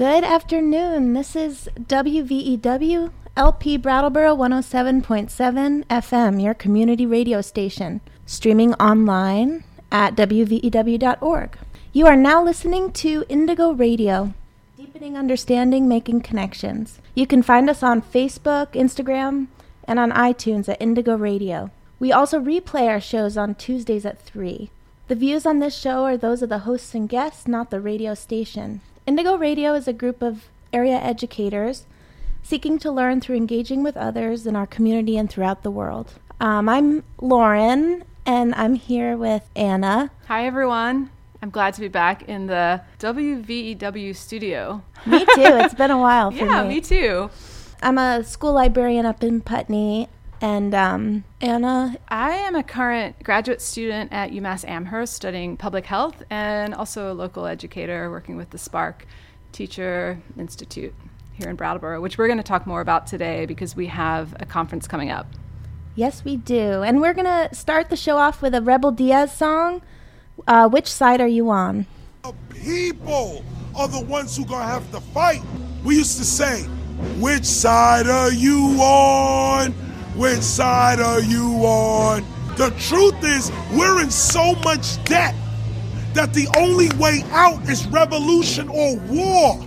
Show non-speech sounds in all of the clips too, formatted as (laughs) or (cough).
Good afternoon. This is WVEW LP Brattleboro 107.7 FM, your community radio station, streaming online at WVEW.org. You are now listening to Indigo Radio, deepening understanding, making connections. You can find us on Facebook, Instagram, and on iTunes at Indigo Radio. We also replay our shows on Tuesdays at 3. The views on this show are those of the hosts and guests, not the radio station. Indigo Radio is a group of area educators seeking to learn through engaging with others in our community and throughout the world. Um, I'm Lauren, and I'm here with Anna. Hi, everyone. I'm glad to be back in the WVEW studio. Me too. It's been a while (laughs) for yeah, me. me too. I'm a school librarian up in Putney, and um, Anna. I am a current graduate student at UMass Amherst studying public health and also a local educator working with the Spark Teacher Institute here in Brattleboro, which we're going to talk more about today because we have a conference coming up. Yes, we do. And we're going to start the show off with a Rebel Diaz song. Uh, which side are you on? The people are the ones who gonna have to fight. We used to say, which side are you on? Which side are you on? The truth is, we're in so much debt that the only way out is revolution or war.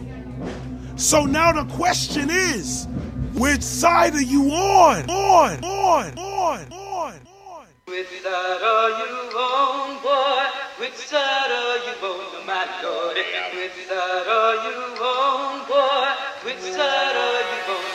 So now the question is, which side are you on? On, on, on, on, on. Which side are you on, boy? Which side are you on, my lord? Which side are you on, boy? Which side are you on?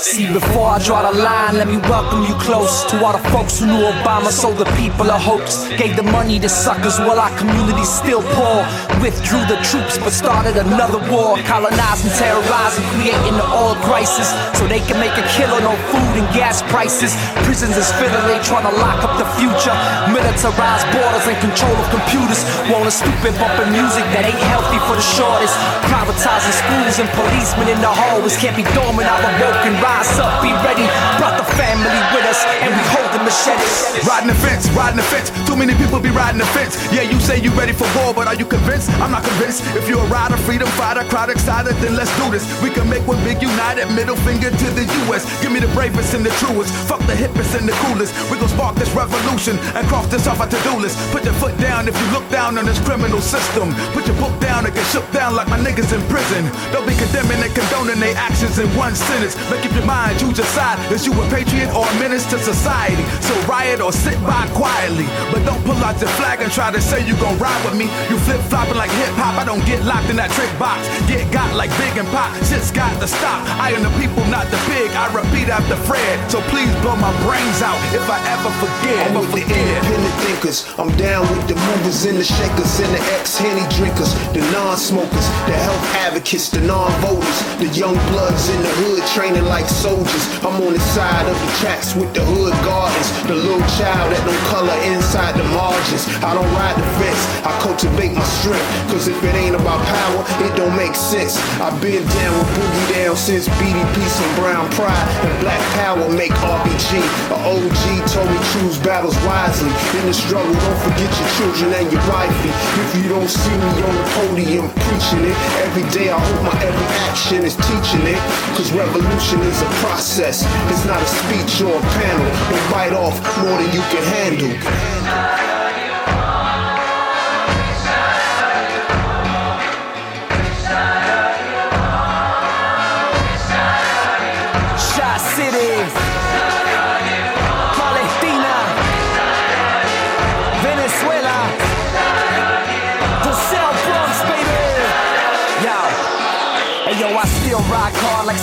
See, before I draw the line, let me welcome you close to all the folks who knew Obama sold the people a hoax. Gave the money to suckers while our community still poor. Withdrew the troops but started another war. Colonizing, terrorizing, creating the oil crisis. So they can make a killing on food and gas prices. Prisons is filling, they trying to lock up the future. Militarized borders and control of computers. Wanting stupid bumping music that ain't healthy for the shortest. Privatizing schools and policemen in the hallways. Can't be dormant, I'm awoken. Rise up, be ready. Brought the family with us, and we hold the machetes. Riding the fence, riding the fence. Too many people be riding the fence. Yeah, you say you ready for war, but are you convinced? I'm not convinced. If you're a rider, freedom fighter, crowd excited, then let's do this. We can make one big united, middle finger to the U.S. Give me the bravest and the truest. Fuck the hippest and the coolest. We gon' spark this revolution and cross this off our to-do list. Put your foot down if you look down on this criminal system. Put your book down and get shook down like my niggas in prison. Don't be condemning and condoning their actions in one sentence. Make up your mind, choose your side. Is you a patriot or a menace to society? So riot or sit by quietly. But don't pull out your flag and try to say you gon' ride with me. You flip flopping like hip hop. I don't get locked in that trick box. Get got like big and pop. Shit's got to stop. I am the people, not the big. I repeat after Fred. So please blow my brains out if I ever forget. I'm with the independent thinkers. I'm down with the movers and the shakers and the ex-henny drinkers, the non-smokers, the health advocates, the non-voters, the young bloods in the hood training like soldiers. I'm on the side of the tracks with the hood gardens, the little child that don't color inside the margins. I don't ride the fence, I cultivate my strength. Cause if it ain't about power, it don't make sense. I've been down with Boogie Down since BDP and Brown Pride and Black Power make RBG. A OG told me choose battles wisely. In the struggle, don't forget your children and your wifey. If you don't see me on the podium preaching it, every day I hope my every action is teaching it. Cause revolution is a process, it's not a speech or a panel. Don't bite off more than you can handle.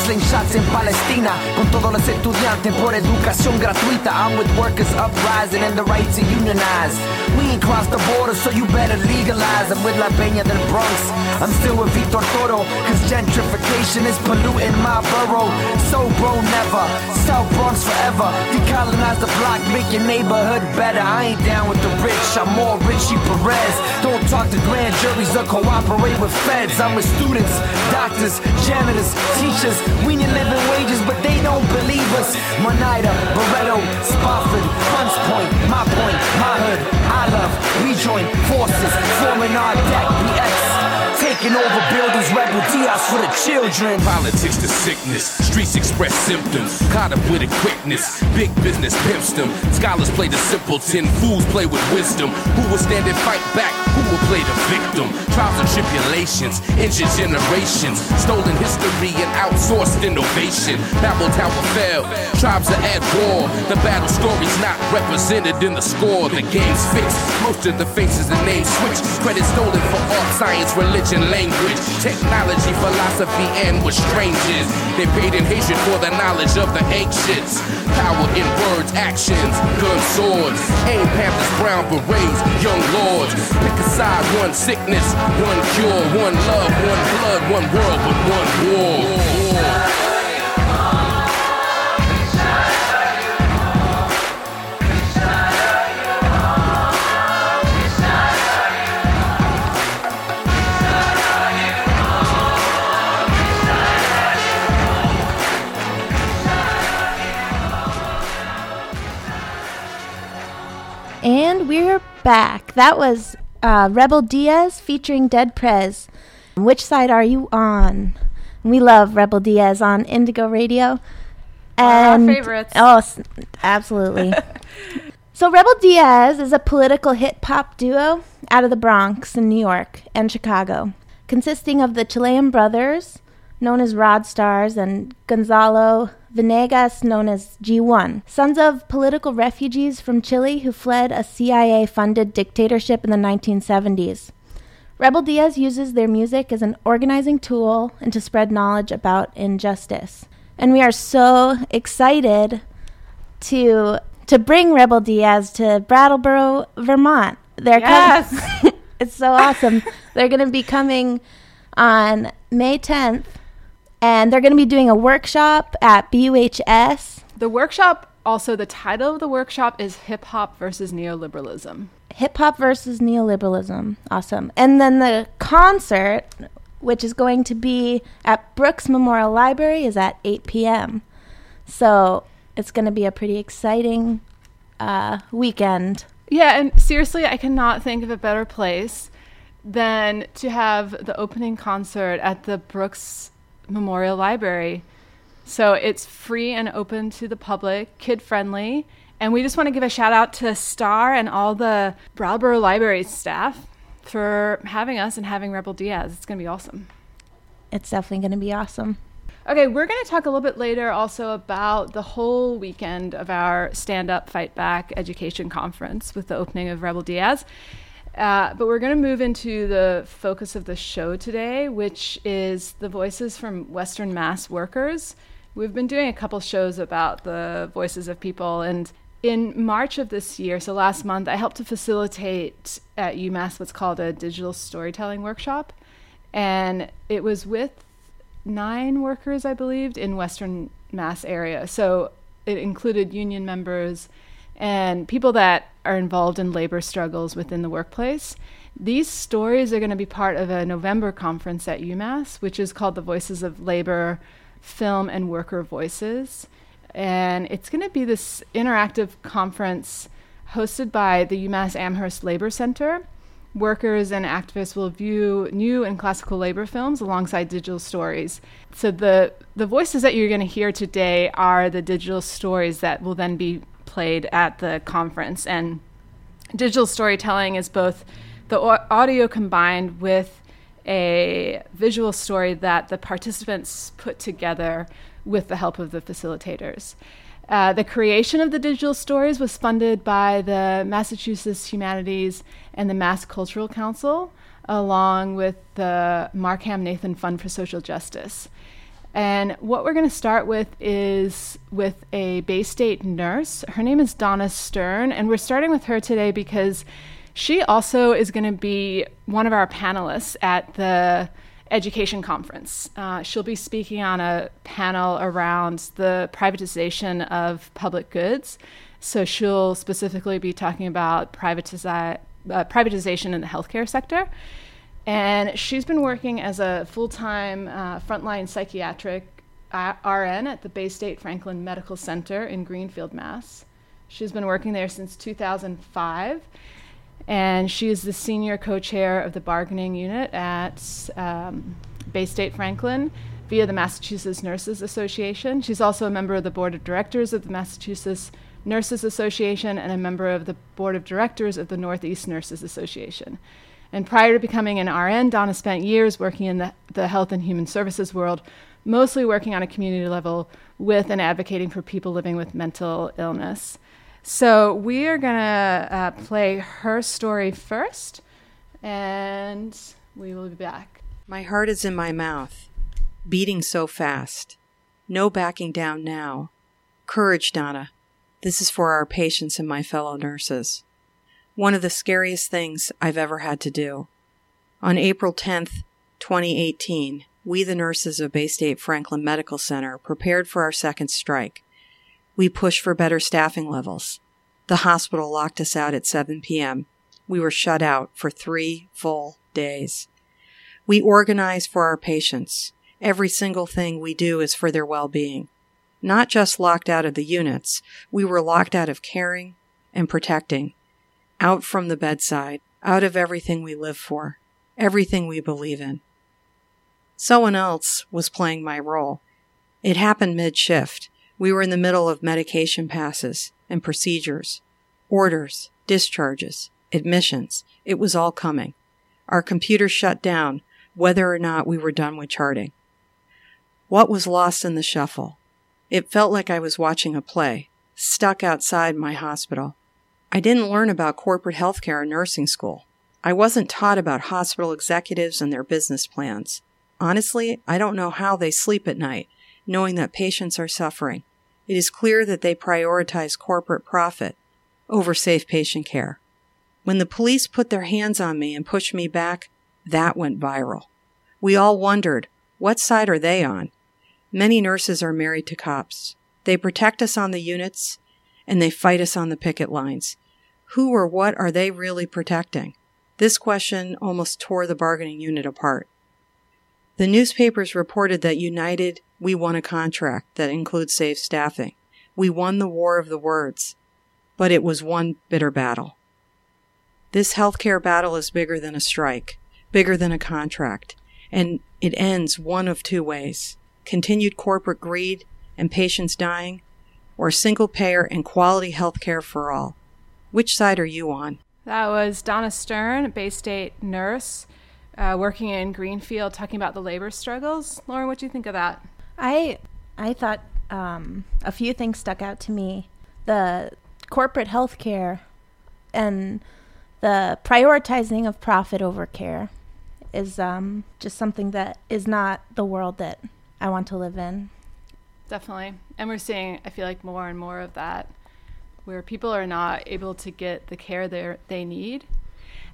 Slingshots in Palestina. Con todos los estudiantes por educación gratuita. I'm with workers uprising and the right to unionize. We ain't crossed the border, so you better legalize. I'm with La Peña del Bronx. I'm still with Vitor Toro, cause gentrification is polluting my borough. So bro, never. South Bronx forever. Decolonize the block, make your neighborhood better. I ain't down with the rich, I'm more Richie Perez. Don't talk to grand juries or cooperate with feds. I'm with students, doctors, janitors, teachers. We need living wages, but they don't believe us. Monida, Barretto, Spofford, Hunts Point, my point, my hood. I love, we join forces, forming our deck, BX. Taking over buildings, rebel Diaz for the children. Politics to sickness, streets express symptoms. Caught up with it quickness, big business pimps them. Scholars play the simpleton, fools play with wisdom. Who will stand and fight back? Who will play the victim? Trials and tribulations, injured generations, stolen history and outsourced innovation. Babel Tower fell, tribes are at war. The battle story's not represented in the score. The game's fixed, most of the faces and names switched. Credit stolen for art, science, religion, language, technology, philosophy, and with strangers. They paid in hatred for the knowledge of the ancients. Power in words, actions, guns, swords. Aim Panthers, brown berets, young lords. Pick a side, one sickness, one cure, one love, one blood, one world, but one war. war. And we're back. That was uh, Rebel Diaz featuring Dead Prez. Which side are you on? We love Rebel Diaz on Indigo Radio. our And favorites. Oh, absolutely. (laughs) so Rebel Diaz is a political hip hop duo out of the Bronx in New York and Chicago, consisting of the Chilean brothers, known as RodStarz, and Gonzalo Venegas, known as G1, sons of political refugees from Chile who fled a CIA funded dictatorship in the 1970s. Rebel Diaz uses their music as an organizing tool and to spread knowledge about injustice. And we are so excited to to bring Rebel Diaz to Brattleboro, Vermont. They're Yes. (laughs) it's so awesome. (laughs) they're going to be coming on May 10th and they're going to be doing a workshop at BUHS. The workshop, also the title of the workshop is Hip Hop versus Neoliberalism. Hip hop versus neoliberalism. Awesome. And then the concert, which is going to be at Brooks Memorial Library, is at 8 p.m. So it's going to be a pretty exciting uh, weekend. Yeah, and seriously, I cannot think of a better place than to have the opening concert at the Brooks Memorial Library. So it's free and open to the public, kid friendly. And we just want to give a shout out to Star and all the Brattleboro Library staff for having us and having Rebel Diaz. It's going to be awesome. It's definitely going to be awesome. Okay, we're going to talk a little bit later also about the whole weekend of our Stand Up Fight Back education conference with the opening of Rebel Diaz. Uh, but we're going to move into the focus of the show today, which is the voices from Western Mass workers. We've been doing a couple shows about the voices of people, and in March of this year, so last month, I helped to facilitate at UMass what's called a digital storytelling workshop. And it was with nine workers, I believed, in Western Mass area. So it included union members and people that are involved in labor struggles within the workplace. These stories are going to be part of a November conference at UMass, which is called the Voices of Labor Film and Worker Voices. And it's going to be this interactive conference hosted by the UMass Amherst Labor Center. Workers and activists will view new and classical labor films alongside digital stories. So the the voices that you're going to hear today are the digital stories that will then be played at the conference. And digital storytelling is both the audio combined with a visual story that the participants put together with the help of the facilitators. Uh, the creation of the digital stories was funded by the Massachusetts Humanities and the Mass Cultural Council, along with the Markham Nathan Fund for Social Justice. And what we're going to start with is with a Baystate nurse. Her name is Donna Stern, and we're starting with her today because she also is going to be one of our panelists at the education conference. Uh, she'll be speaking on a panel around the privatization of public goods. So she'll specifically be talking about privatizi- uh, privatization in the healthcare sector. And she's been working as a full time uh, frontline psychiatric uh, RN at the Baystate Franklin Medical Center in Greenfield, Mass. She's been working there since 2005. And she is the senior co chair of the bargaining unit at um, Baystate Franklin via the Massachusetts Nurses Association. She's also a member of the board of directors of the Massachusetts Nurses Association and a member of the board of directors of the Northeast Nurses Association. And prior to becoming an RN, Donna spent years working in the, the health and human services world, mostly working on a community level with and advocating for people living with mental illness. So we are going to uh, play her story first, and we will be back. My heart is in my mouth, beating so fast. No backing down now. Courage, Donna. This is for our patients and my fellow nurses. One of the scariest things I've ever had to do. On April 10th, 2018, we, the nurses of Baystate Franklin Medical Center, prepared for our second strike. We pushed for better staffing levels. The hospital locked us out at 7 p.m. We were shut out for three full days. We organize for our patients. Every single thing we do is for their well being. Not just locked out of the units, we were locked out of caring and protecting, out from the bedside, out of everything we live for, everything we believe in. Someone else was playing my role. It happened mid shift. We were in the middle of medication passes and procedures, orders, discharges, admissions. It was all coming. Our computer shut down, whether or not we were done with charting. What was lost in the shuffle? It felt like I was watching a play, stuck outside my hospital. I didn't learn about corporate healthcare in nursing school. I wasn't taught about hospital executives and their business plans. Honestly, I don't know how they sleep at night, knowing that patients are suffering. It is clear that they prioritize corporate profit over safe patient care. When the police put their hands on me and pushed me back, that went viral. We all wondered, what side are they on? Many nurses are married to cops. They protect us on the units and they fight us on the picket lines. Who or what are they really protecting? This question almost tore the bargaining unit apart. The newspapers reported that United, we won a contract that includes safe staffing. We won the war of the words, but it was one bitter battle. This healthcare battle is bigger than a strike, bigger than a contract, and it ends one of two ways continued corporate greed and patients dying, or single payer and quality health care for all. Which side are you on? That was Donna Stern, Baystate nurse uh, working in Greenfield, talking about the labor struggles. Lauren, what do you think of that? I I thought um, a few things stuck out to me. The corporate health care and the prioritizing of profit over care is um, just something that is not the world that I want to live in. Definitely. And we're seeing, I feel like, more and more of that where people are not able to get the care they they need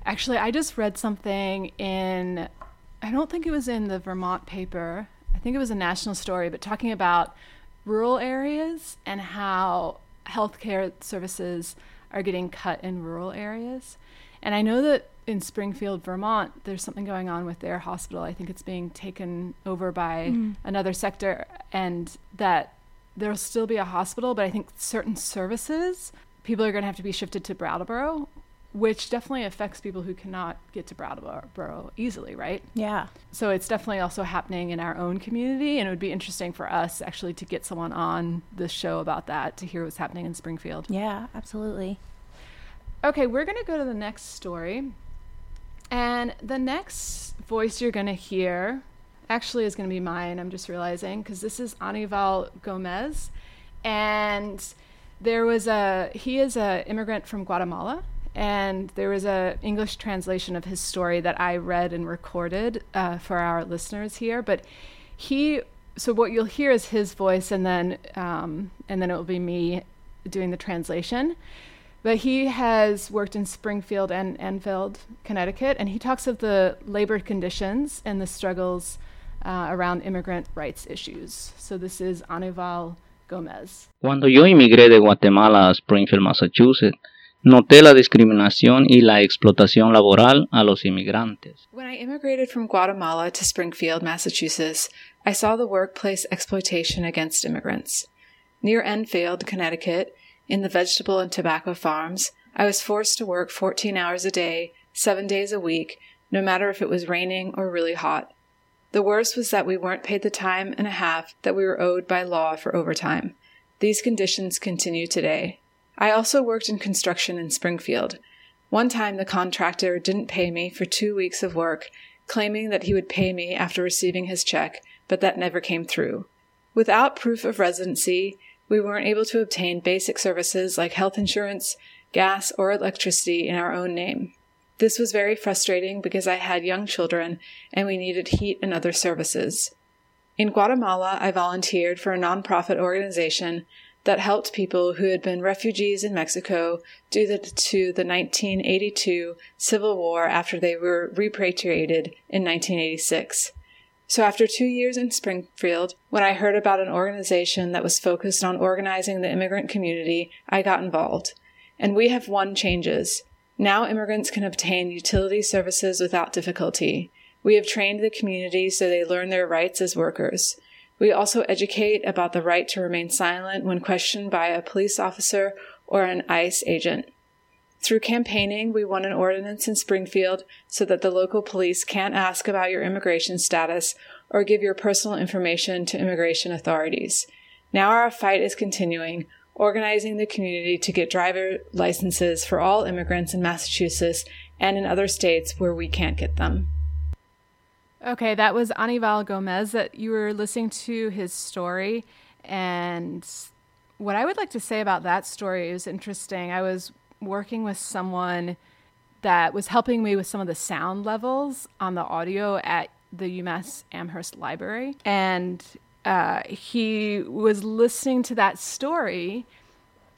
Actually, I just read something in, I don't think it was in the Vermont paper. I think it was a national story, but talking about rural areas and how healthcare services are getting cut in rural areas. And I know that in Springfield, Vermont, there's something going on with their hospital. I think it's being taken over by mm. another sector, and that there'll still be a hospital, but I think certain services people are going to have to be shifted to Brattleboro which definitely affects people who cannot get to Brattleboro easily, right? Yeah. So it's definitely also happening in our own community, and it would be interesting for us actually to get someone on the show about that to hear what's happening in Springfield. Yeah, absolutely. Okay, we're going to go to the next story. And the next voice you're going to hear actually is going to be mine, I'm just realizing, because this is Anival Gomez. And there was a, he is an immigrant from Guatemala and there was a English translation of his story that I read and recorded uh, for our listeners here. But he, so what you'll hear is his voice, and then um, and then it will be me doing the translation. But he has worked in Springfield and Enfield, Connecticut, and he talks of the labor conditions and the struggles uh, around immigrant rights issues. So this is Anival Gomez. Cuando yo emigré de Guatemala a Springfield, Massachusetts, Noté la discriminación y la explotación laboral a los inmigrantes. When I immigrated from Guatemala to Springfield, Massachusetts, I saw the workplace exploitation against immigrants. Near Enfield, Connecticut, in the vegetable and tobacco farms, I was forced to work 14 hours a day, seven days a week, no matter if it was raining or really hot. The worst was that we weren't paid the time and a half that we were owed by law for overtime. These conditions continue today. I also worked in construction in Springfield. One time the contractor didn't pay me for two weeks of work, claiming that he would pay me after receiving his check, but that never came through. Without proof of residency, we weren't able to obtain basic services like health insurance, gas, or electricity in our own name. This was very frustrating because I had young children and we needed heat and other services. In Guatemala, I volunteered for a nonprofit organization that helped people who had been refugees in Mexico due to the 1982 Civil War after they were repatriated in 1986. So, after two years in Springfield, when I heard about an organization that was focused on organizing the immigrant community, I got involved. And we have won changes. Now immigrants can obtain utility services without difficulty. We have trained the community so they learn their rights as workers. We also educate about the right to remain silent when questioned by a police officer or an ICE agent. Through campaigning, we won an ordinance in Springfield so that the local police can't ask about your immigration status or give your personal information to immigration authorities. Now our fight is continuing, organizing the community to get driver licenses for all immigrants in Massachusetts and in other states where we can't get them. Okay, that was Anival Gomez that you were listening to his story. And what I would like to say about that story is interesting. I was working with someone that was helping me with some of the sound levels on the audio at the UMass Amherst Library. And uh, he was listening to that story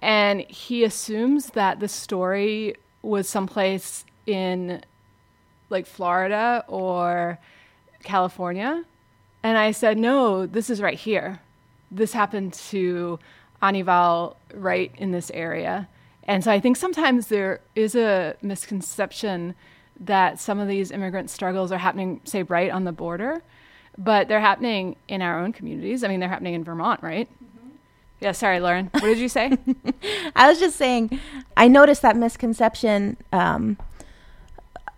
and he assumes that the story was someplace in like Florida or California. And I said, no, this is right here. This happened to Anival right in this area. And so I think sometimes there is a misconception that some of these immigrant struggles are happening, say, right on the border but they're happening in our own communities. I mean, they're happening in Vermont, right? Mm-hmm. Yeah, sorry, Lauren. What did you say? (laughs) I was just saying, I noticed that misconception um,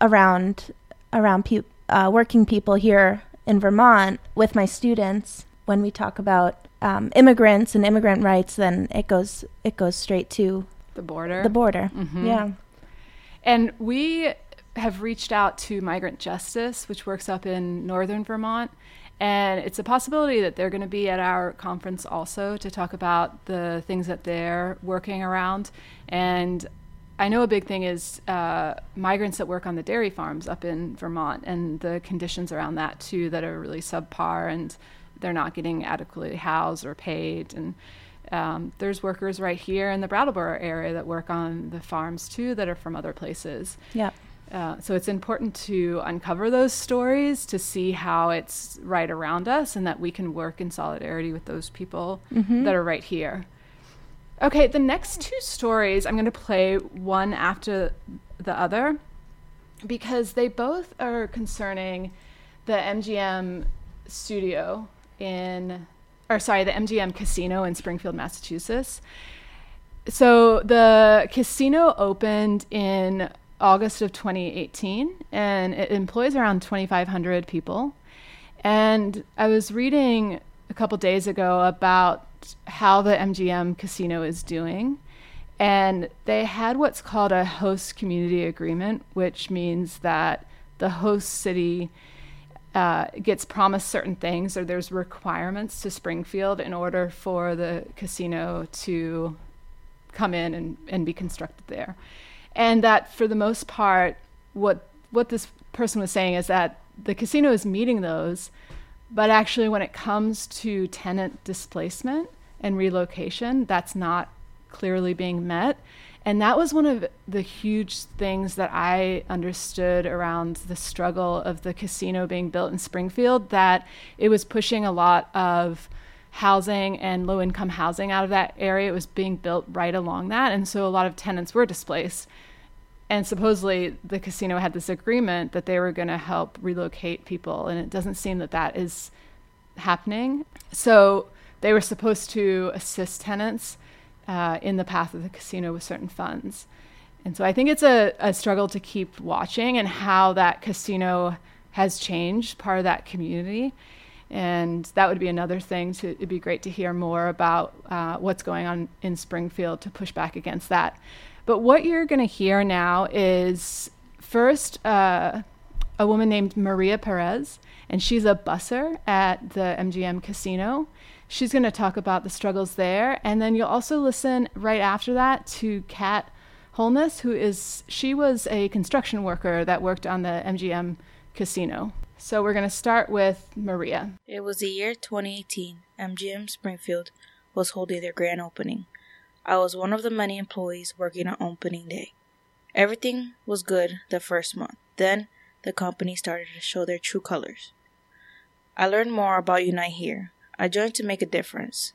around around pe- uh, working people here in Vermont with my students when we talk about um, immigrants and immigrant rights. Then it goes it goes straight to the border. The border, mm-hmm. yeah. And we have reached out to Migrant Justice, which works up in northern Vermont. And it's a possibility that they're going to be at our conference also to talk about the things that they're working around. And I know a big thing is uh, migrants that work on the dairy farms up in Vermont and the conditions around that too that are really subpar and they're not getting adequately housed or paid. And um, there's workers right here in the Brattleboro area that work on the farms too that are from other places. Yeah. Uh, so it's important to uncover those stories to see how it's right around us and that we can work in solidarity with those people mm-hmm. that are right here. Okay, the next two stories I'm going to play one after the other because they both are concerning the MGM studio in, or sorry, the MGM casino in Springfield, Massachusetts. So the casino opened in August of 2018, and it employs around 2,500 people. And I was reading a couple days ago about how the MGM casino is doing. And they had what's called a host community agreement, which means that the host city uh, gets promised certain things or there's requirements to Springfield in order for the casino to come in and, and be constructed there and that for the most part, what what this person was saying is that the casino is meeting those, but actually, when it comes to tenant displacement and relocation, that's not clearly being met. And that was one of the huge things that I understood around the struggle of the casino being built in Springfield, that it was pushing a lot of housing and low income housing out of that area. It was being built right along that. And so a lot of tenants were displaced and supposedly the casino had this agreement that they were going to help relocate people and it doesn't seem that that is happening so they were supposed to assist tenants uh, in the path of the casino with certain funds And so I think it's a, a struggle to keep watching and how that casino has changed part of that community. And that would be another thing to it'd be great to hear more about uh, what's going on in Springfield to push back against that. But what you're going to hear now is first uh, a woman named Maria Perez, and she's a busser at the MGM Casino. She's going to talk about the struggles there, and then you'll also listen right after that to Kat Holness, who is she was a construction worker that worked on the MGM Casino. So we're going to start with Maria. It was the year 2018. MGM Springfield was holding their grand opening. I was one of the many employees working on opening day. Everything was good the first month. Then the company started to show their true colors. I learned more about Unite here. I joined to make a difference.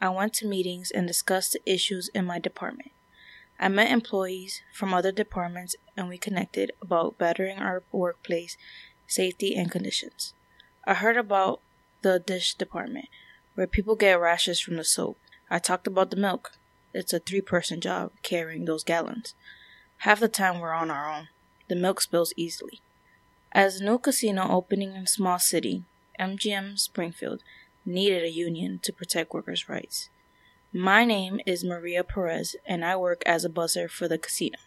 I went to meetings and discussed the issues in my department. I met employees from other departments and we connected about bettering our workplace safety and conditions. I heard about the dish department where people get rashes from the soap. I talked about the milk. It's a three person job carrying those gallons. Half the time we're on our own. The milk spills easily. As a new casino opening in small city, MGM Springfield needed a union to protect workers' rights. My name is Maria Perez, and I work as a busser for the casino.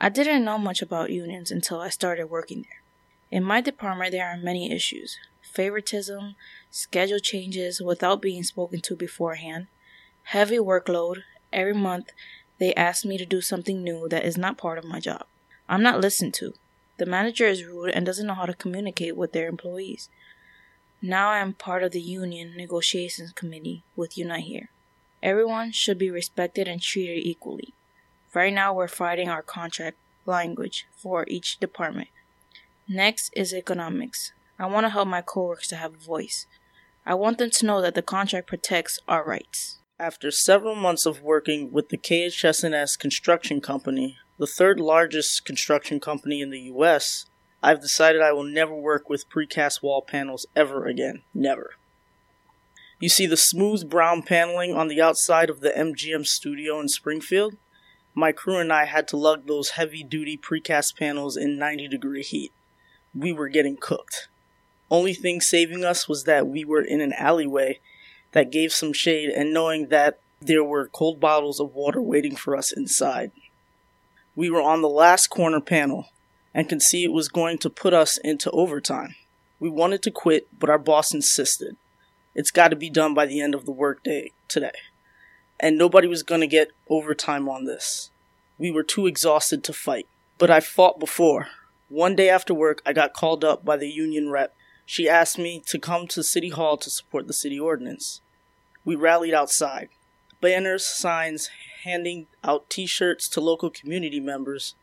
I didn't know much about unions until I started working there. In my department, there are many issues favoritism, schedule changes without being spoken to beforehand, heavy workload. Every month, they ask me to do something new that is not part of my job. I'm not listened to. The manager is rude and doesn't know how to communicate with their employees. Now I am part of the union negotiations committee with Unite Here. Everyone should be respected and treated equally. Right now we're fighting our contract language for each department. Next is economics. I want to help my coworkers to have a voice. I want them to know that the contract protects our rights. After several months of working with the KHS&S Construction Company, the third largest construction company in the US, I've decided I will never work with precast wall panels ever again. Never. You see the smooth brown paneling on the outside of the MGM studio in Springfield? My crew and I had to lug those heavy duty precast panels in 90 degree heat. We were getting cooked. Only thing saving us was that we were in an alleyway that gave some shade and knowing that there were cold bottles of water waiting for us inside. We were on the last corner panel and could see it was going to put us into overtime. We wanted to quit, but our boss insisted. It's got to be done by the end of the workday today. And nobody was going to get overtime on this. We were too exhausted to fight. But I fought before. One day after work, I got called up by the union rep. She asked me to come to City Hall to support the city ordinance. We rallied outside. Banners, signs, handing out t shirts to local community members.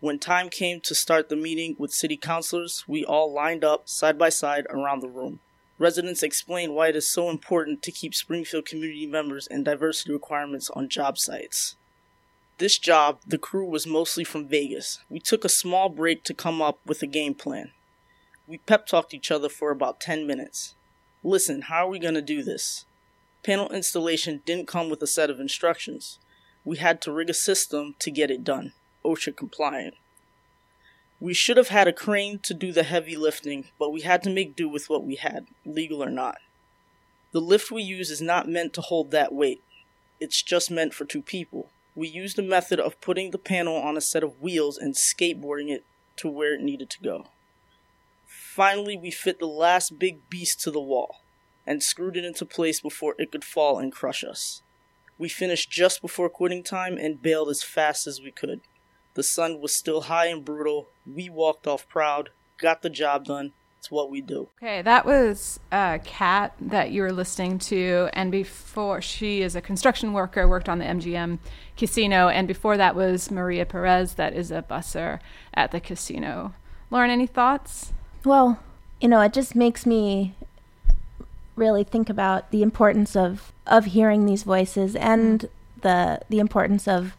When time came to start the meeting with city councilors, we all lined up side by side around the room. Residents explained why it is so important to keep Springfield community members and diversity requirements on job sites. This job, the crew was mostly from Vegas. We took a small break to come up with a game plan. We pep talked each other for about 10 minutes. Listen, how are we going to do this? Panel installation didn't come with a set of instructions. We had to rig a system to get it done, OSHA compliant. We should have had a crane to do the heavy lifting, but we had to make do with what we had, legal or not. The lift we use is not meant to hold that weight, it's just meant for two people. We used the method of putting the panel on a set of wheels and skateboarding it to where it needed to go. Finally, we fit the last big beast to the wall and screwed it into place before it could fall and crush us. We finished just before quitting time and bailed as fast as we could. The sun was still high and brutal. We walked off proud, got the job done. It's what we do. Okay, that was uh, Kat that you were listening to, and before she is a construction worker, worked on the MGM casino, and before that was Maria Perez, that is a busser at the casino. Lauren, any thoughts? Well, you know, it just makes me really think about the importance of of hearing these voices and the the importance of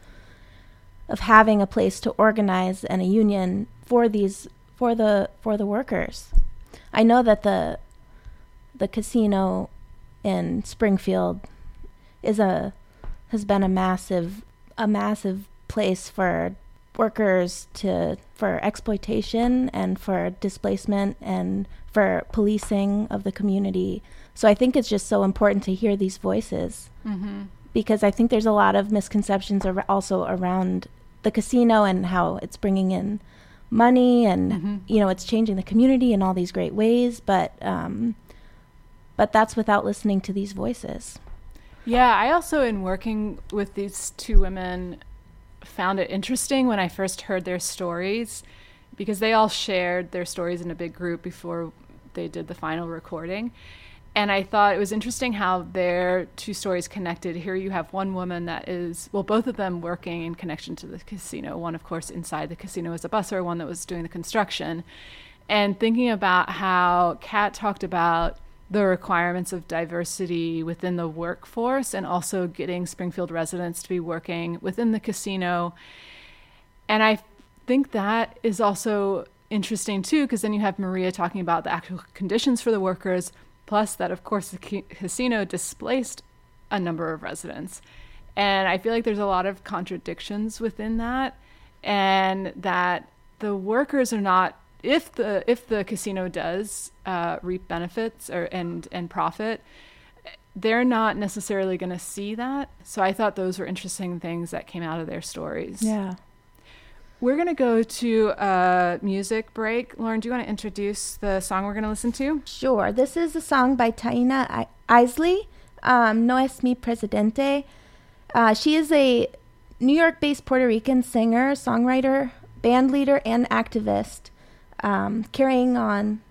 of having a place to organize and a union for these for the for the workers. I know that the the casino in Springfield is a has been a massive a massive place for workers to for exploitation and for displacement and for policing of the community. So I think it's just so important to hear these voices Mm-hmm. because I think there's a lot of misconceptions ar- also around the casino and how it's bringing in money and Mhm. you know it's changing the community in all these great ways, but um, but that's without listening to these voices. Yeah, I also, in working with these two women, found it interesting when I first heard their stories because they all shared their stories in a big group before they did the final recording. And I thought it was interesting how their two stories connected. Here you have one woman that is, well, both of them working in connection to the casino. One, of course, inside the casino as a busser, one that was doing the construction. And thinking about how Kat talked about the requirements of diversity within the workforce and also getting Springfield residents to be working within the casino. And I think that is also interesting too, because then you have Maria talking about the actual conditions for the workers, plus that, of course, the casino displaced a number of residents. And I feel like there's a lot of contradictions within that, and that the workers are not if the if the casino does uh, reap benefits or and and profit, they're not necessarily going to see that. So I thought those were interesting things that came out of their stories. Yeah. We're going to go to a music break. Lauren, do you want to introduce the song we're going to listen to? Sure. This is a song by Taina Asili, um, No es mi presidente. Uh, she is a New York based Puerto Rican singer, songwriter, band leader, and activist, um, carrying on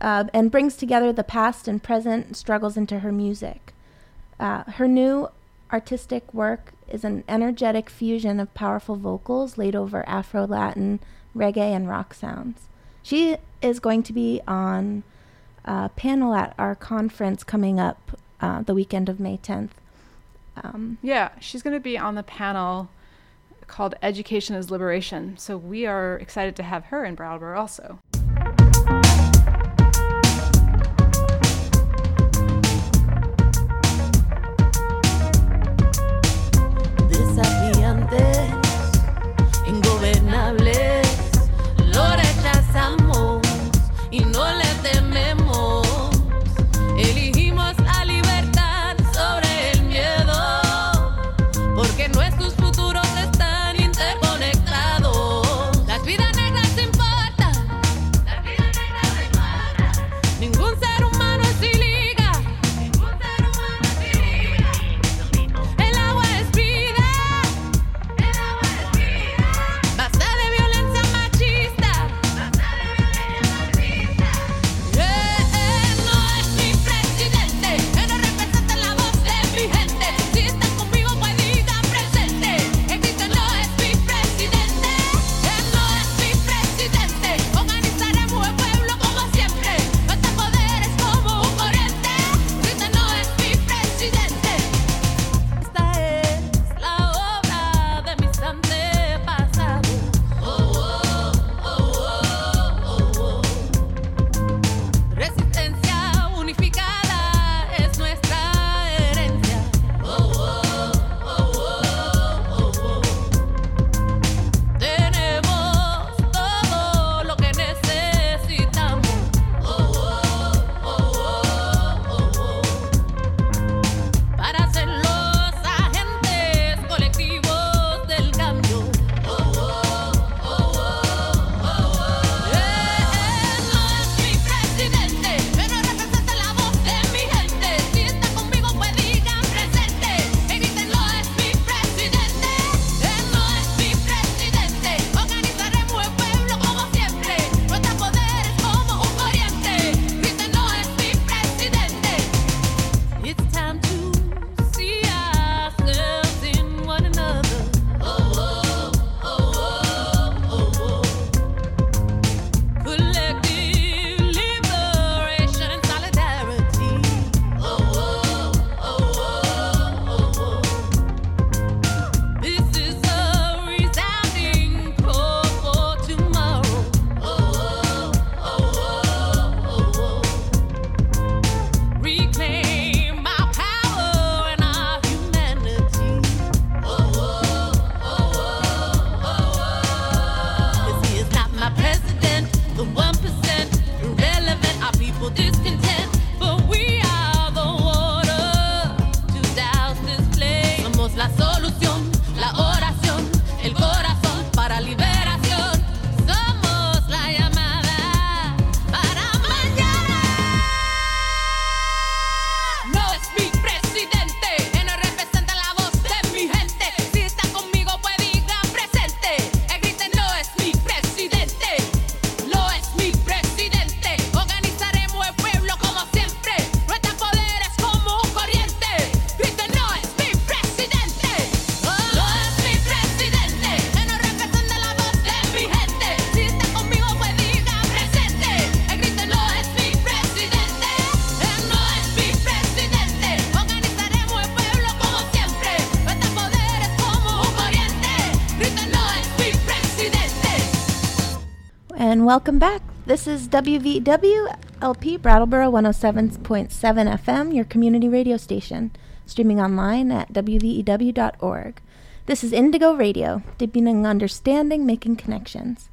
uh, and brings together the past and present struggles into her music. Uh, her new artistic work is an energetic fusion of powerful vocals laid over Afro Latin, reggae, and rock sounds. She is going to be on a panel at our conference coming up uh, the weekend of May 10th. Um, Yeah, she's going to be on the panel called Education is Liberation. So we are excited to have her in Brattleboro also. Welcome back. This is WVEW LP Brattleboro 107.7 FM, your community radio station, streaming online at WVEW.org. This is Indigo Radio, deepening understanding, making connections.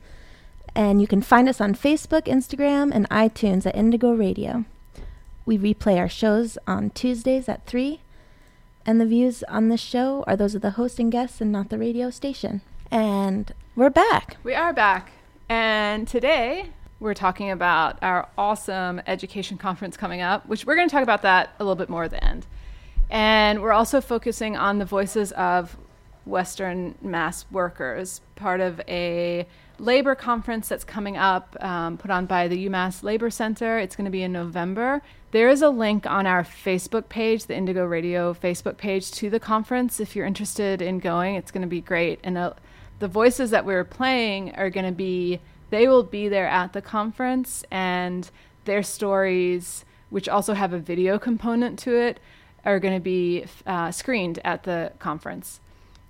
And you can find us on Facebook, Instagram, and iTunes at Indigo Radio. We replay our shows on Tuesdays at 3, and the views on this show are those of the host and guests and not the radio station. And we're back. We are back. And today we're talking about our awesome education conference coming up, which we're going to talk about that a little bit more at the end. And we're also focusing on the voices of Western Mass workers, part of a labor conference that's coming up, um, put on by the UMass Labor Center. It's going to be in November. There is a link on our Facebook page, the Indigo Radio Facebook page, to the conference. If you're interested in going, it's going to be great. And the voices that we're playing are going to be, they will be there at the conference, and their stories, which also have a video component to it, are going to be uh, screened at the conference.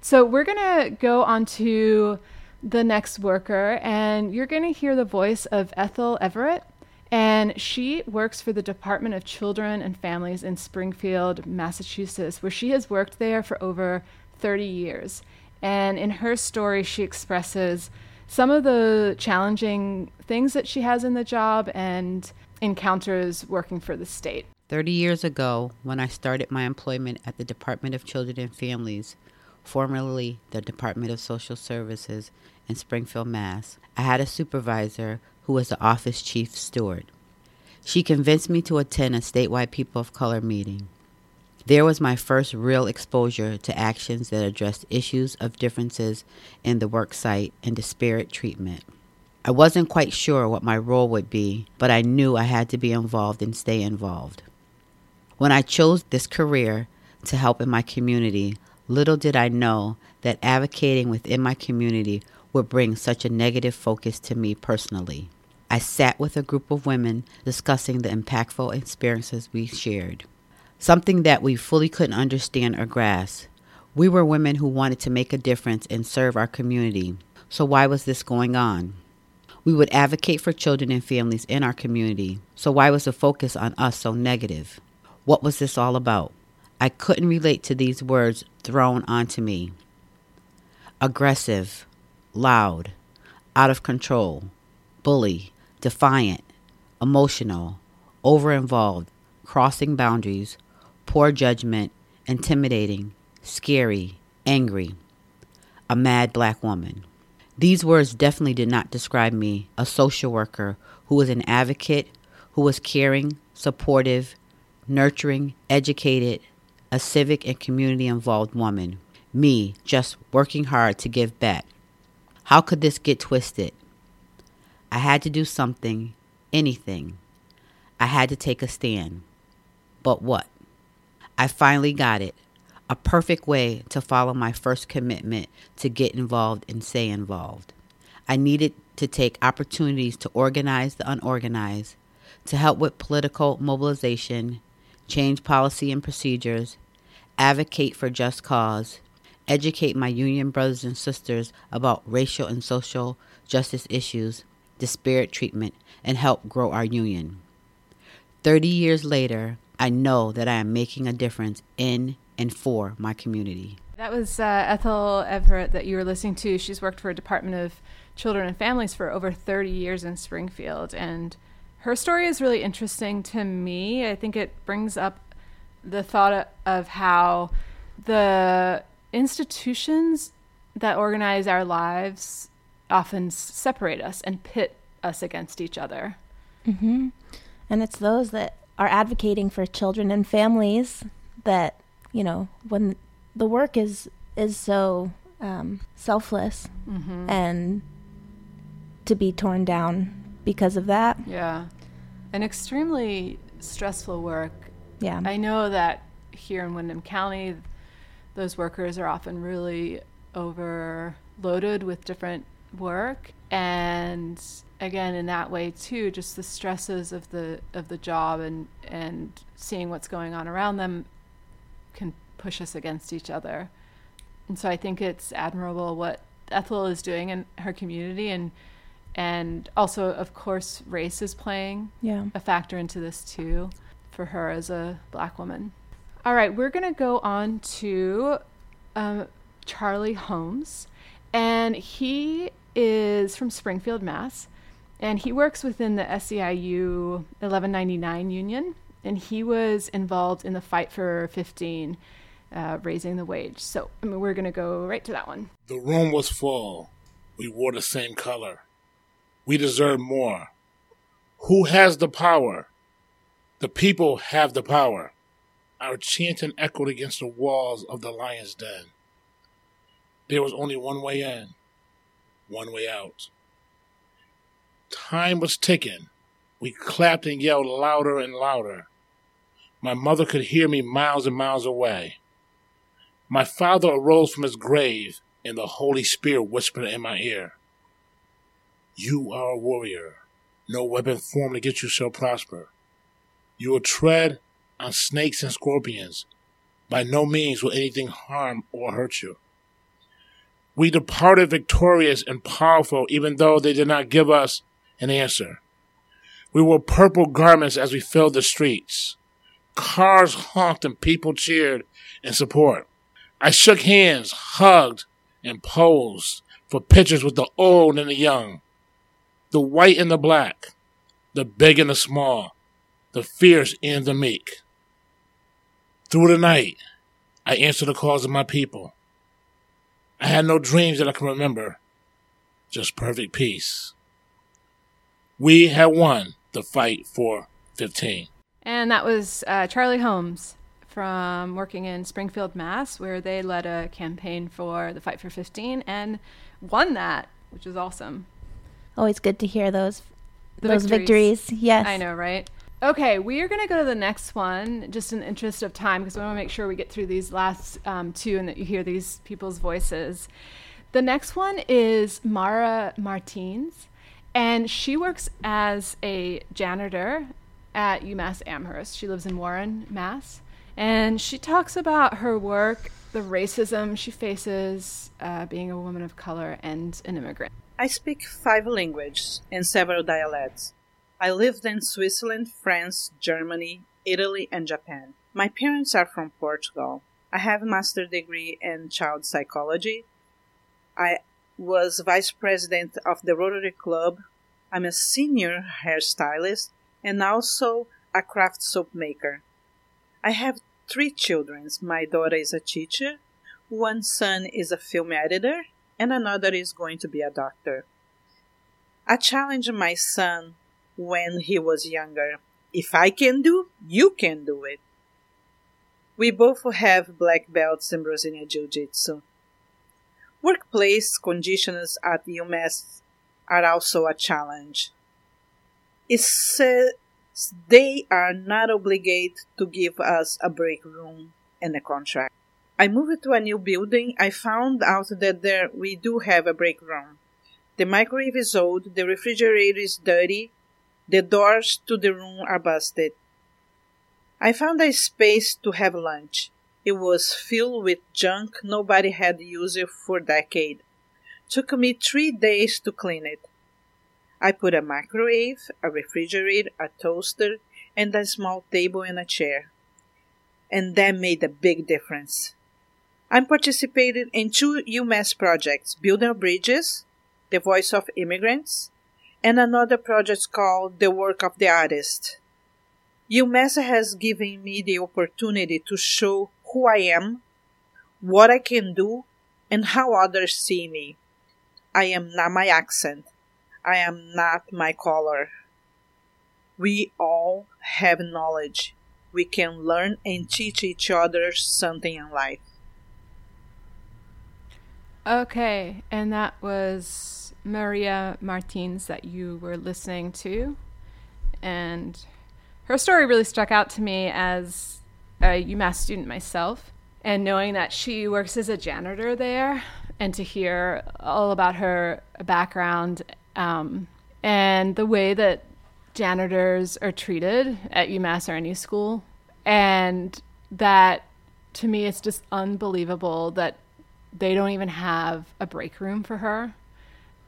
So we're going to go on to the next worker, and you're going to hear the voice of Ethel Everett. And she works for the Department of Children and Families in Springfield, Massachusetts, where she has worked there for over 30 years. And in her story, she expresses some of the challenging things that she has in the job and encounters working for the state. 30 years ago, when I started my employment at the Department of Children and Families, formerly the Department of Social Services in Springfield, Mass., I had a supervisor who was the office chief steward. She convinced me to attend a statewide People of Color meeting. There was my first real exposure to actions that addressed issues of differences in the work site and disparate treatment. I wasn't quite sure what my role would be, but I knew I had to be involved and stay involved. When I chose this career to help in my community, little did I know that advocating within my community would bring such a negative focus to me personally. I sat with a group of women discussing the impactful experiences we shared. Something that we fully couldn't understand or grasp. We were women who wanted to make a difference and serve our community. So, why was this going on? We would advocate for children and families in our community. So, why was the focus on us so negative? What was this all about? I couldn't relate to these words thrown onto me aggressive, loud, out of control, bully, defiant, emotional, over involved, crossing boundaries, poor judgment, intimidating, scary, angry, a mad black woman. These words definitely did not describe me, a social worker who was an advocate, who was caring, supportive, nurturing, educated, a civic and community involved woman. Me, just working hard to give back. How could this get twisted? I had to do something, anything. I had to take a stand. But what? I finally got it. A perfect way to follow my first commitment to get involved and stay involved. I needed to take opportunities to organize the unorganized, to help with political mobilization, change policy and procedures, advocate for just cause, educate my union brothers and sisters about racial and social justice issues, disparate treatment, and help grow our union. 30 years later, I know that I am making a difference in and for my community. That was uh, Ethel Everett that you were listening to. She's worked for a Department of Children and Families for over 30 years in Springfield. And her story is really interesting to me. I think it brings up the thought of how the institutions that organize our lives often separate us and pit us against each other. Mm-hmm. And it's those that are advocating for children and families that you know when the work is is so um, selfless Mhm. and to be torn down because of that. Yeah. An extremely stressful work. Yeah. I know that here in Windham County, those workers are often really overloaded with different work. And again, in that way too, just the stresses of the of the job and and seeing what's going on around them can push us against each other. And so I think it's admirable what Ethel is doing in her community and And also, of course, race is playing Yeah. a factor into this too for her as a black woman. All right, we're going to go on to um, Charlie Holmes. And he is from Springfield, Mass. And he works within the SEIU 1199 union. And he was involved in the fight for 15, uh, raising the wage. So I mean, we're going to go right to that one. The room was full. We wore the same color. We deserve more. Who has the power? The people have the power. Our chanting echoed against the walls of the lion's den. There was only one way in, one way out. Time was ticking. We clapped and yelled louder and louder. My mother could hear me miles and miles away. My father arose from his grave, and the Holy Spirit whispered in my ear, You are a warrior. No weapon formed against you shall prosper. You will tread on snakes and scorpions. By no means will anything harm or hurt you. We departed victorious and powerful, even though they did not give us an answer. We wore purple garments as we filled the streets. Cars honked and people cheered in support. I shook hands, hugged, and posed for pictures with the old and the young, the white and the black, the big and the small, the fierce and the meek. Through the night, I answered the calls of my people. I had no dreams that I can remember, just perfect peace. We had won the fight for 15. And that was uh, Charlie Holmes from working in Springfield, Mass, where they led a campaign for the Fight for 15 and won that, which is awesome. Always good to hear those The those victories. Yes. I know, right? Okay, we are going to go to the next one, just in the interest of time, because we want to make sure we get through these last um, two and that you hear these people's voices. The next one is Mara Martins, and she works as a janitor at UMass Amherst. She lives in Warren, Mass. And she talks about her work, the racism she faces uh, being a woman of color and an immigrant. I speak five languages and several dialects. I lived in Switzerland, France, Germany, Italy, and Japan. My parents are from Portugal. I have a master's degree in child psychology. I was vice president of the Rotary Club. I'm a senior hairstylist and also a craft soap maker. I have three children. My daughter is a teacher, one son is a film editor, and another is going to be a doctor. I challenged my son when he was younger. If I can do, you can do it. We both have black belts in Brazilian Jiu Jitsu. Workplace conditions at UMass are also a challenge. It says they are not obligated to give us a break room and a contract. I moved to a new building. I found out that there we do have a break room. The microwave is old, the refrigerator is dirty, the doors to the room are busted. I found a space to have lunch. It was filled with junk nobody had used it for decade. Took me three days to clean it. I put a microwave, a refrigerator, a toaster, and a small table and a chair. And that made a big difference. I'm participated in two UMass projects, Building Bridges, The Voice of Immigrants, and another project called The Work of the Artist. UMass has given me the opportunity to show who I am, what I can do, and how others see me. I am not my accent. I am not my color. We all have knowledge. We can learn and teach each other something in life. Okay, and that was Maria Martins that you were listening to. And her story really struck out to me as a UMass student myself. And knowing that she works as a janitor there, and to hear all about her background um, and the way that janitors are treated at UMass or any school. And that to me, it's just unbelievable that they don't even have a break room for her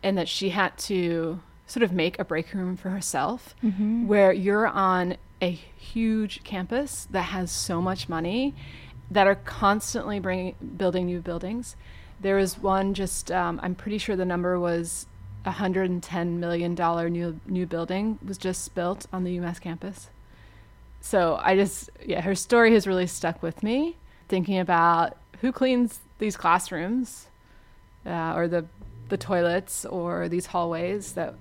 and that she had to sort of make a break room for herself Mhm. where you're on a huge campus that has so much money that are constantly bringing building new buildings. There is one just um, I'm pretty sure the number was a hundred and ten million dollar new new building was just built on the UMass campus. So I just yeah, her story has really stuck with me. Thinking about who cleans these classrooms, uh, or the the toilets, or these hallways that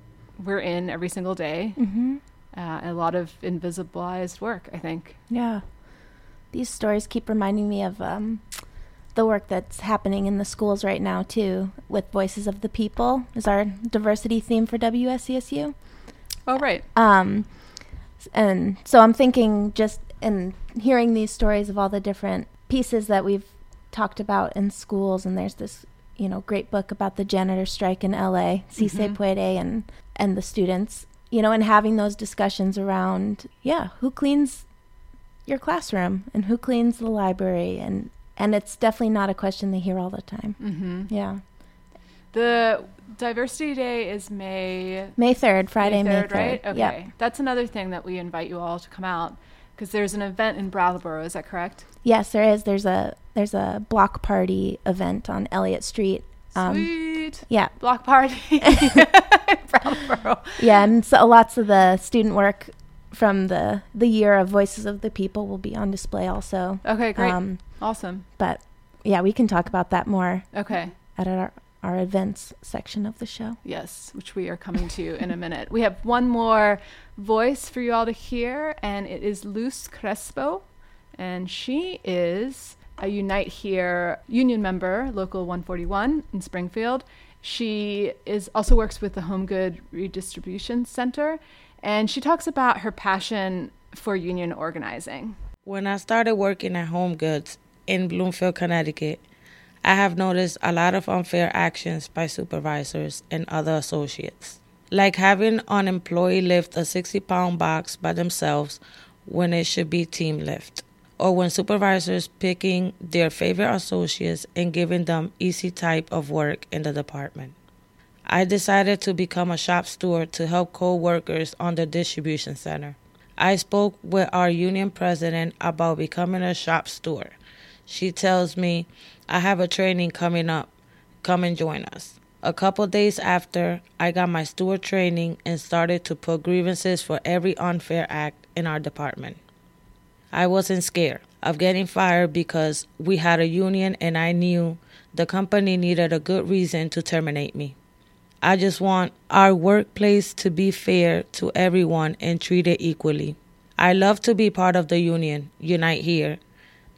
we're in every single day. Mhm. Uh, a lot of invisibilized work, I think. Yeah. These stories keep reminding me of um, the work that's happening in the schools right now, too, with Voices of the People, is our diversity theme for WSESU. Oh, right. Um, and so I'm thinking just in hearing these stories of all the different pieces that we've talked about in schools, and there's this, you know, great book about the janitor strike in LA, Si Se Mhm. Puede, and, and the students, you know, and having those discussions around, yeah, who cleans your classroom and who cleans the library and and it's definitely not a question they hear all the time. Mm-hmm. Yeah. The Diversity Day is May May 3rd, Friday, May 3rd, right? Okay. Yep. That's another thing that we invite you all to come out because there's an event in Brattleboro. Is that correct? Yes, there is. There's a there's a block party event on Elliott Street. Um, Sweet. Yeah. Block party. (laughs) (laughs) Yeah, and so lots of the student work from the the year of Voices of the People will be on display also. Okay, great. Awesome. But yeah, we can talk about that more. Okay. At our our events section of the show. Yes, which we are coming to in a minute. We have one more voice for you all to hear, and it is Luz Crespo. And she is a Unite Here union member, Local 141 in Springfield. She is also works with the Home Good Redistribution Center, and she talks about her passion for union organizing. When I started working at Home Goods in Bloomfield, Connecticut, I have noticed a lot of unfair actions by supervisors and other associates. Like having an employee lift a 60 pound box by themselves when it should be team lift. Or when supervisors picking their favorite associates and giving them easy type of work in the department. I decided to become a shop steward to help co-workers on the distribution center. I spoke with our union president about becoming a shop steward. She tells me, I have a training coming up. Come and join us. A couple days after, I got my steward training and started to put grievances for every unfair act in our department. I wasn't scared of getting fired because we had a union and I knew the company needed a good reason to terminate me. I just want our workplace to be fair to everyone and treated equally. I love to be part of the union, Unite Here.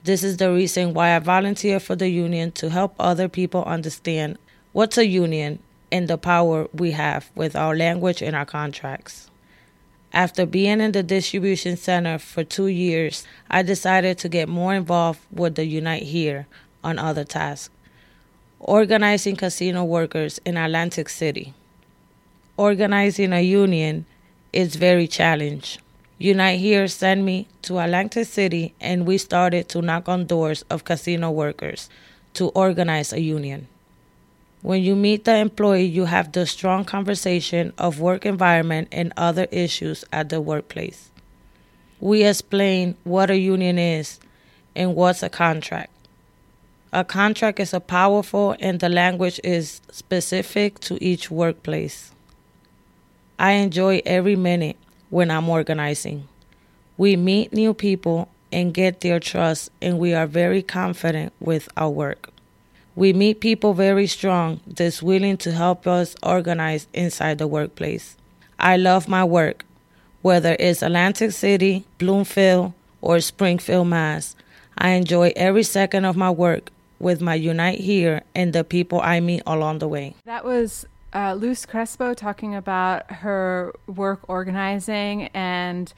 This is the reason why I volunteer for the union to help other people understand what's a union and the power we have with our language and our contracts. After being in the distribution center for two years, I decided to get more involved with the Unite Here on other tasks. Organizing casino workers in Atlantic City. Organizing a union is very challenging. Unite Here sent me to Atlantic City and we started to knock on doors of casino workers to organize a union. When you meet the employee, you have the strong conversation of work environment and other issues at the workplace. We explain what a union is and what's a contract. A contract is a powerful and the language is specific to each workplace. I enjoy every minute when I'm organizing. We meet new people and get their trust and we are very confident with our work. We meet people very strong that's willing to help us organize inside the workplace. I love my work, whether it's Atlantic City, Bloomfield, or Springfield, Mass. I enjoy every second of my work with my Unite Here and the people I meet along the way. That was uh, Luz Crespo talking about her work organizing. And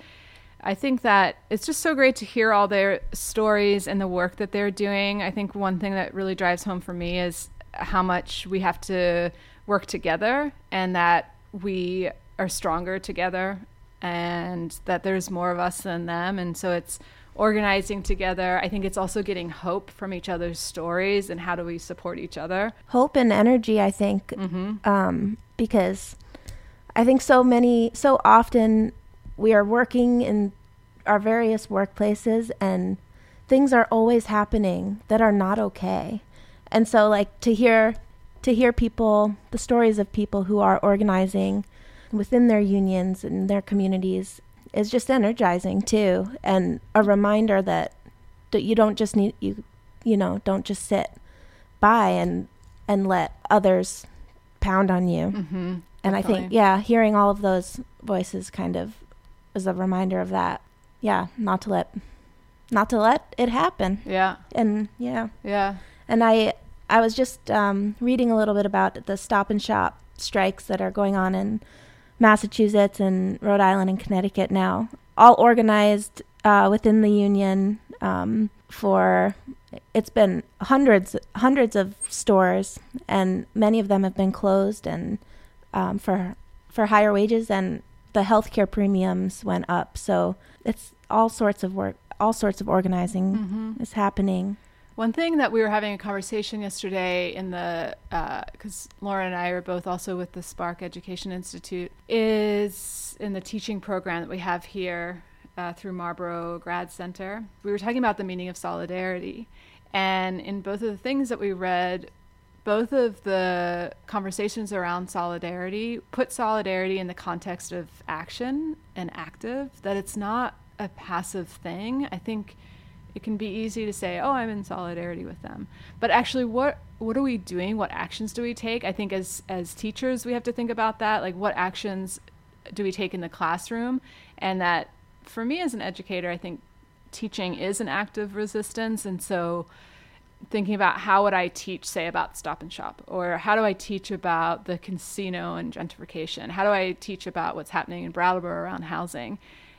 I think that it's just so great to hear all their stories and the work that they're doing. I think one thing that really drives home for me is how much we have to work together and that we are stronger together and that there's more of us than them. And so it's organizing together. I think it's also getting hope from each other's stories and how do we support each other. Hope and energy, I think, Mhm. um, because I think so many, so often we are working in our various workplaces and things are always happening that are not okay. And so like to hear to hear people the stories of people who are organizing within their unions and their communities is just energizing too and a reminder that that you don't just need you you know don't just sit by and and let others pound on you. Mhm, and i think yeah hearing all of those voices kind of is a reminder of that yeah not to let not to let it happen Yeah. and yeah Yeah. and i i was just um, reading a little bit about the stop and shop strikes that are going on in massachusetts and rhode island and connecticut now all organized uh, within the union um, for it's been hundreds hundreds of stores and many of them have been closed and um, for for higher wages and the healthcare premiums went up so it's all sorts of work all sorts of organizing Mhm. is happening One thing that we were having a conversation yesterday in the, because Laura and I are both also with the Spark Education Institute, is in the teaching program that we have here uh, through Marlboro Grad Center. We were talking about the meaning of solidarity. And in both of the things that we read, both of the conversations around solidarity put solidarity in the context of action and active, that it's not a passive thing. I think it can be easy to say, "Oh, I'm in solidarity with them," but actually, what what are we doing? What actions do we take? I think as as teachers, we have to think about that. Like, what actions do we take in the classroom? And that, for me as an educator, I think teaching is an act of resistance, and so thinking about how would I teach, say, about Stop and Shop, or how do I teach about the casino and gentrification? How do I teach about what's happening in Brattleboro around housing?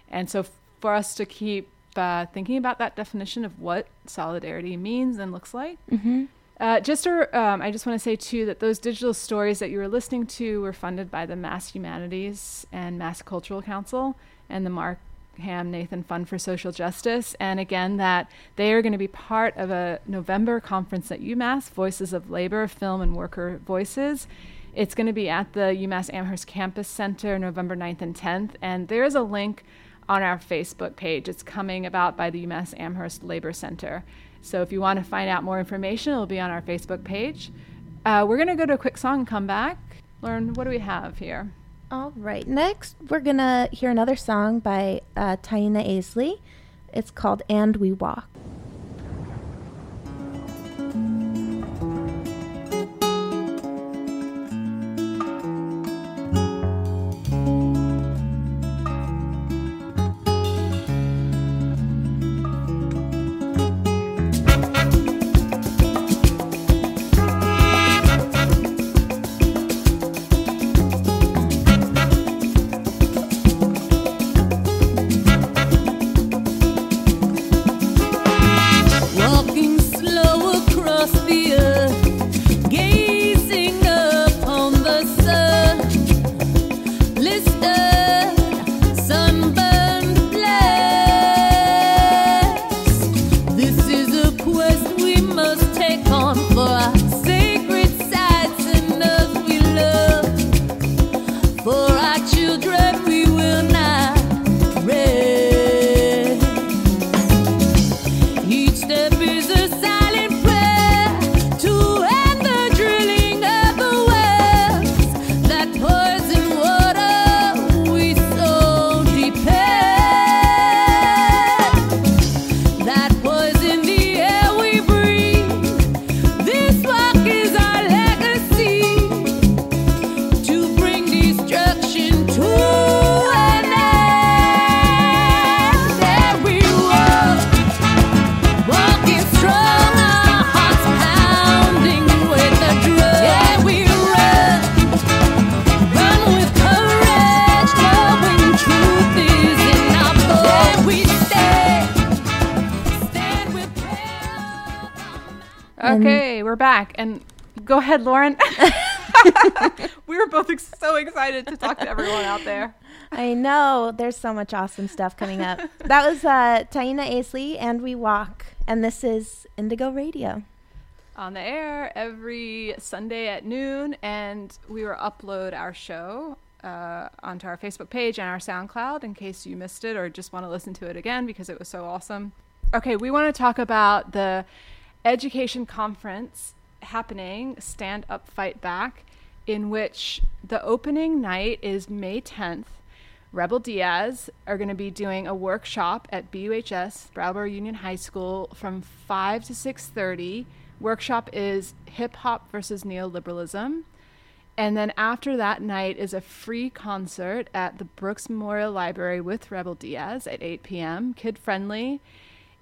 And so, for us to keep uh, thinking about that definition of what solidarity means and looks like. Mhm. Uh, just to, um, I just want to say too that those digital stories that you were listening to were funded by the Mass Humanities and Mass Cultural Council and the Mark Ham Nathan Fund for Social Justice. And again, that they are going to be part of a November conference at UMass, Voices of Labor, Film and Worker Voices. It's going to be at the UMass Amherst Campus Center November 9th and 10th. And there is a link on our Facebook page. It's coming about by the UMass Amherst Labor Center. So if you want to find out more information, it'll be on our Facebook page. Uh, we're going to go to a quick song and come back. Lauren, what do we have here? All right. Next, we're going to hear another song by uh, Asili. It's called And We Walk. Okay, we're back. And go ahead, Lauren. (laughs) (laughs) we were both ex- so excited to talk to everyone out there. (laughs) I know. There's so much awesome stuff coming up. that was uh, Taina Asili, and We Walk. And this is Indigo Radio. on the air every Sunday at noon, and we will upload our show uh, onto our Facebook page and our SoundCloud in case you missed it or just want to listen to it again because it was so awesome. Okay, we want to talk about the education conference happening, Stand Up Fight Back, in which the opening night is May 10th. Rebel Diaz are going to be doing a workshop at BUHS, Brattleboro Union High School, from 5 to 6:30. Workshop is hip hop versus neoliberalism. And then after that night is a free concert at the Brooks Memorial Library with Rebel Diaz at 8 p.m., kid friendly.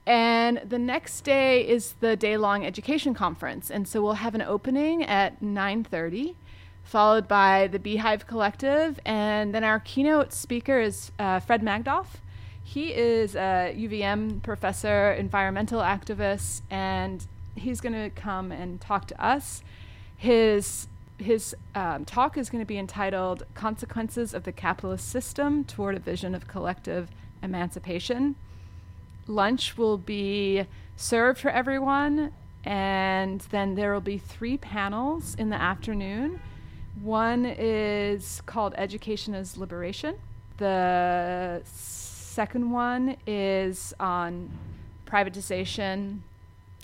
And the next day is the day-long education conference, and so we'll have an opening at 9:30, followed by the Beehive Collective, and then our keynote speaker is uh, Fred Magdoff. He is a UVM professor, environmental activist, and he's going to come and talk to us. His his um, talk is going to be entitled "Consequences of the Capitalist System Toward a Vision of Collective Emancipation." Lunch will be served for everyone, and then there will be three panels in the afternoon. One is called Education as Liberation. The second one is on privatization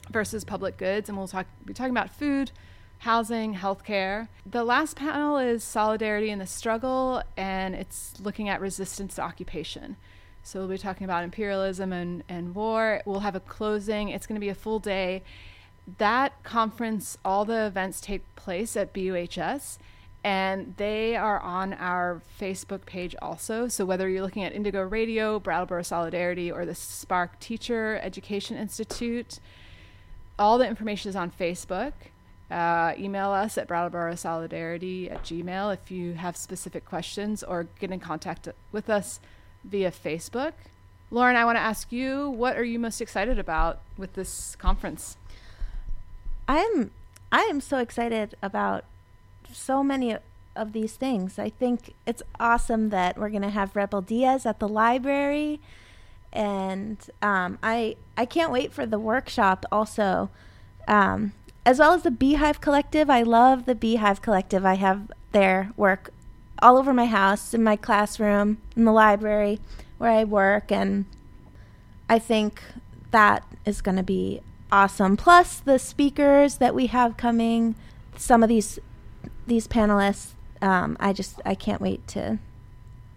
versus public goods, and we'll talk be talking about food, housing, healthcare. The last panel is Solidarity in the Struggle, and it's looking at resistance to occupation. So we'll be talking about imperialism and, and war. We'll have a closing. It's going to be a full day. That conference, all the events take place at BUHS, and they are on our Facebook page also. So whether you're looking at Indigo Radio, Brattleboro Solidarity, or the Spark Teacher Education Institute, all the information is on Facebook. Uh, email us at Brattleboro Solidarity at Gmail if you have specific questions, or get in contact with us via Facebook. Lauren, I want to ask you, what are you most excited about with this conference? I am I am so excited about so many of these things. I think it's awesome that we're going to have Rebel Diaz at the library, and um, I I can't wait for the workshop also, um, as well as the Beehive Collective. I love the Beehive Collective. I have their work all over my house, in my classroom, in the library where I work, and I think that is going to be awesome. Plus the speakers that we have coming, some of these these panelists. Um, I just I can't wait to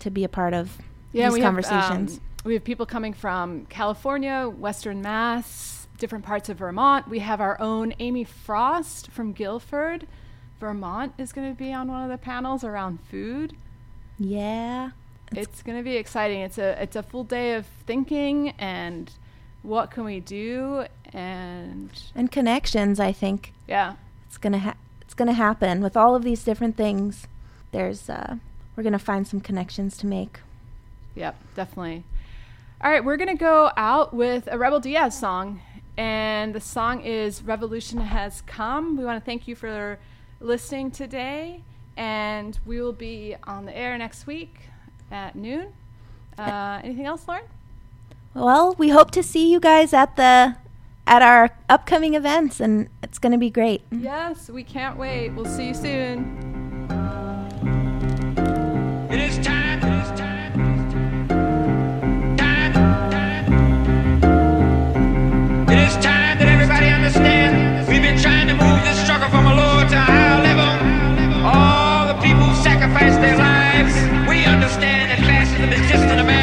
to be a part of these we conversations. Have, um, we have people coming from California, Western Mass, different parts of Vermont. We have our own Amy Frost from Guilford. Vermont is going to be on one of the panels around food. yeah, It's going to be exciting. It's a it's a full day of thinking and what can we do and and connections. I think yeah, it's gonna ha- it's gonna happen with all of these different things. There's uh, we're gonna find some connections to make. Yep, definitely. All right, we're gonna go out with a Rebel Diaz song, and the song is "Revolution Has Come." We want to thank you for listening today, and we will be on the air next week at noon. Uh, anything else, Lauren? Well, we hope to see you guys at the at our upcoming events, and it's gonna be great. Yes, we can't wait. We'll see you soon. It is time.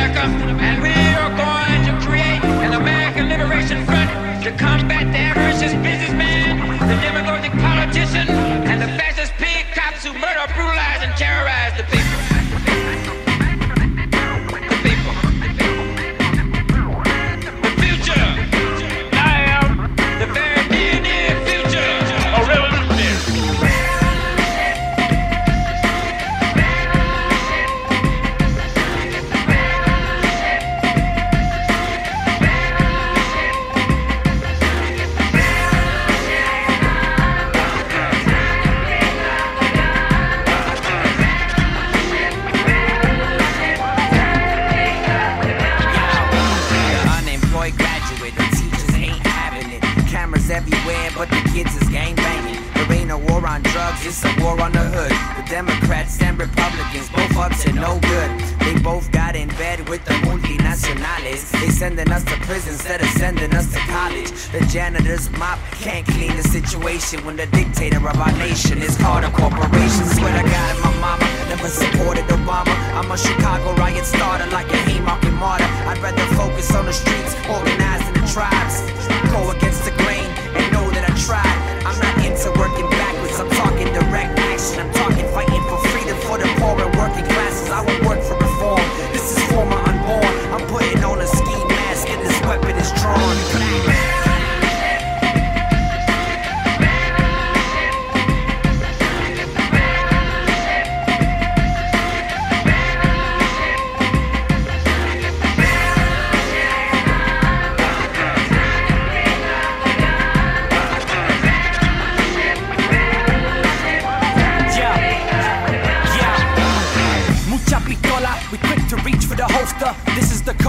Exists in America, it's a war on the hood. The Democrats and Republicans both up to no good. They both got in bed with the multinationales. They sending us to prison instead of sending us to college. The janitor's mop can't clean the situation when the dictator of our nation is called a corporation. Swear to God, my mama never supported Obama. I'm a Chicago riot starter like a Haymarket martyr. I'd rather focus on the streets, organizing the tribes. Go against the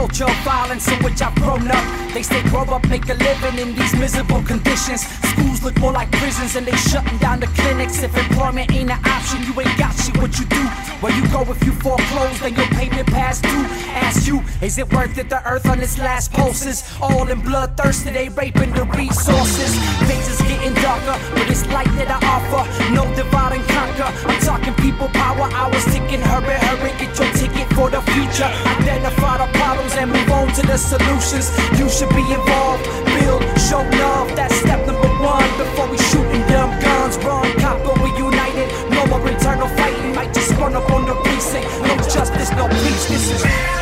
culture of violence in which I've grown up. They say grow up, make a living in these miserable conditions. Schools look more like prisons and they shutting down the clinics. If employment ain't an option, you ain't got shit. What you do? Where you go if you foreclose, then your payment past due. Ask you, is it worth it? The earth on its last pulses, all in bloodthirsty. They raping the resources. Things is getting darker, but it's light that I offer. No divide and conquer. I'm talking people power. I Hours ticking, hurry, hurry, get your ticket target for the future. Identify the problems and move on to the solutions. You should be involved, build, show love. That's step number one before we shooting dumb guns. Wrong cop, but we united. No more internal fighting. Might just run up on the precinct. No justice, no peace. This is.